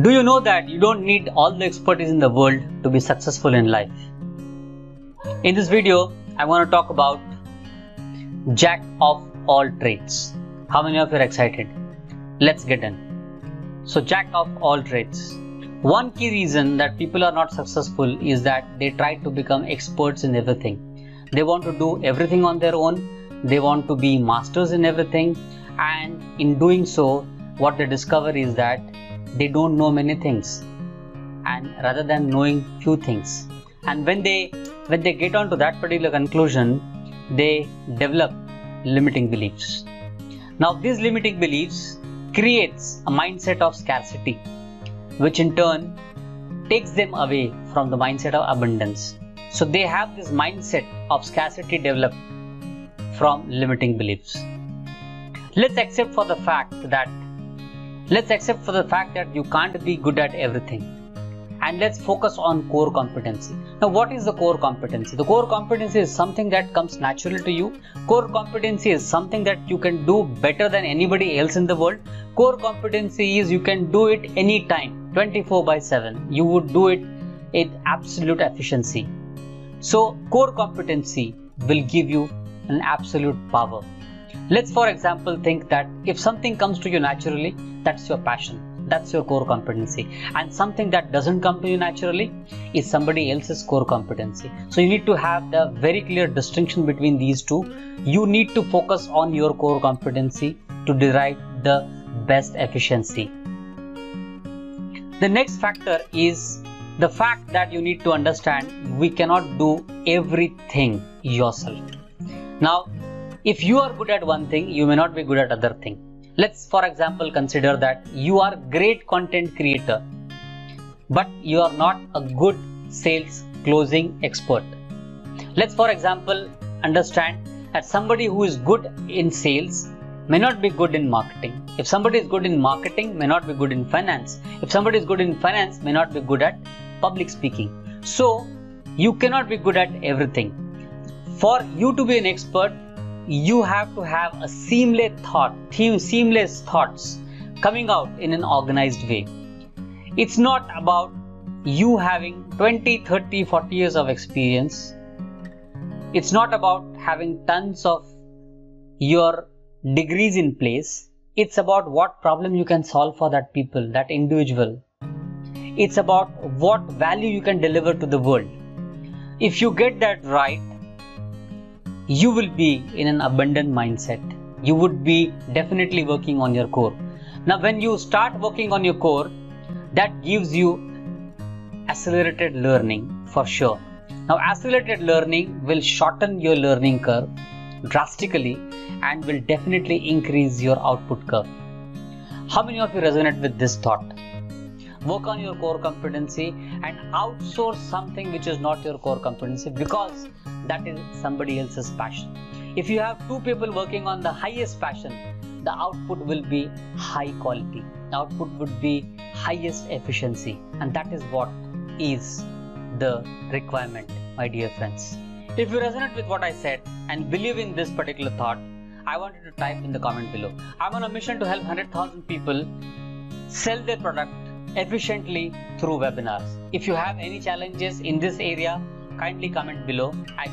Do you know that you don't need all the expertise in the world to be successful in life? In this video, I want to talk about Jack of all trades. How many of you are excited? Let's get in. So, Jack of all trades. One key reason that people are not successful is that they try to become experts in everything. They want to do everything on their own, they want to be masters in everything, and in doing so, what they discover is that they don't know many things and rather than knowing few things. And when they when they get on to that particular conclusion they develop limiting beliefs. Now these limiting beliefs creates a mindset of scarcity which in turn takes them away from the mindset of abundance. So they have this mindset of scarcity developed from limiting beliefs. Let's accept for the fact that let's accept for the fact that you can't be good at everything. And let's focus on core competency. Now what is the core competency? The core competency is something that comes natural to you. Core competency is something that you can do better than anybody else in the world. Core competency is you can do it anytime 24 by 7 you would do it with absolute efficiency. So core competency will give you an absolute power Let's, for example, think that if something comes to you naturally, that's your passion, that's your core competency, and something that doesn't come to you naturally is somebody else's core competency. So, you need to have the very clear distinction between these two. You need to focus on your core competency to derive the best efficiency. The next factor is the fact that you need to understand we cannot do everything yourself. Now, if you are good at one thing you may not be good at other thing. Let's for example consider that you are great content creator but you are not a good sales closing expert. Let's for example understand that somebody who is good in sales may not be good in marketing. If somebody is good in marketing may not be good in finance. If somebody is good in finance may not be good at public speaking. So you cannot be good at everything. For you to be an expert you have to have a seamless thought, seamless thoughts coming out in an organized way. It's not about you having 20, 30, 40 years of experience. It's not about having tons of your degrees in place. It's about what problem you can solve for that people, that individual. It's about what value you can deliver to the world. If you get that right, you will be in an abundant mindset. You would be definitely working on your core. Now, when you start working on your core, that gives you accelerated learning for sure. Now, accelerated learning will shorten your learning curve drastically and will definitely increase your output curve. How many of you resonate with this thought? Work on your core competency and outsource something which is not your core competency because that is somebody else's passion. If you have two people working on the highest passion, the output will be high quality. The output would be highest efficiency, and that is what is the requirement, my dear friends. If you resonate with what I said and believe in this particular thought, I want you to type in the comment below. I'm on a mission to help 100,000 people sell their product efficiently through webinars. If you have any challenges in this area, kindly comment below. I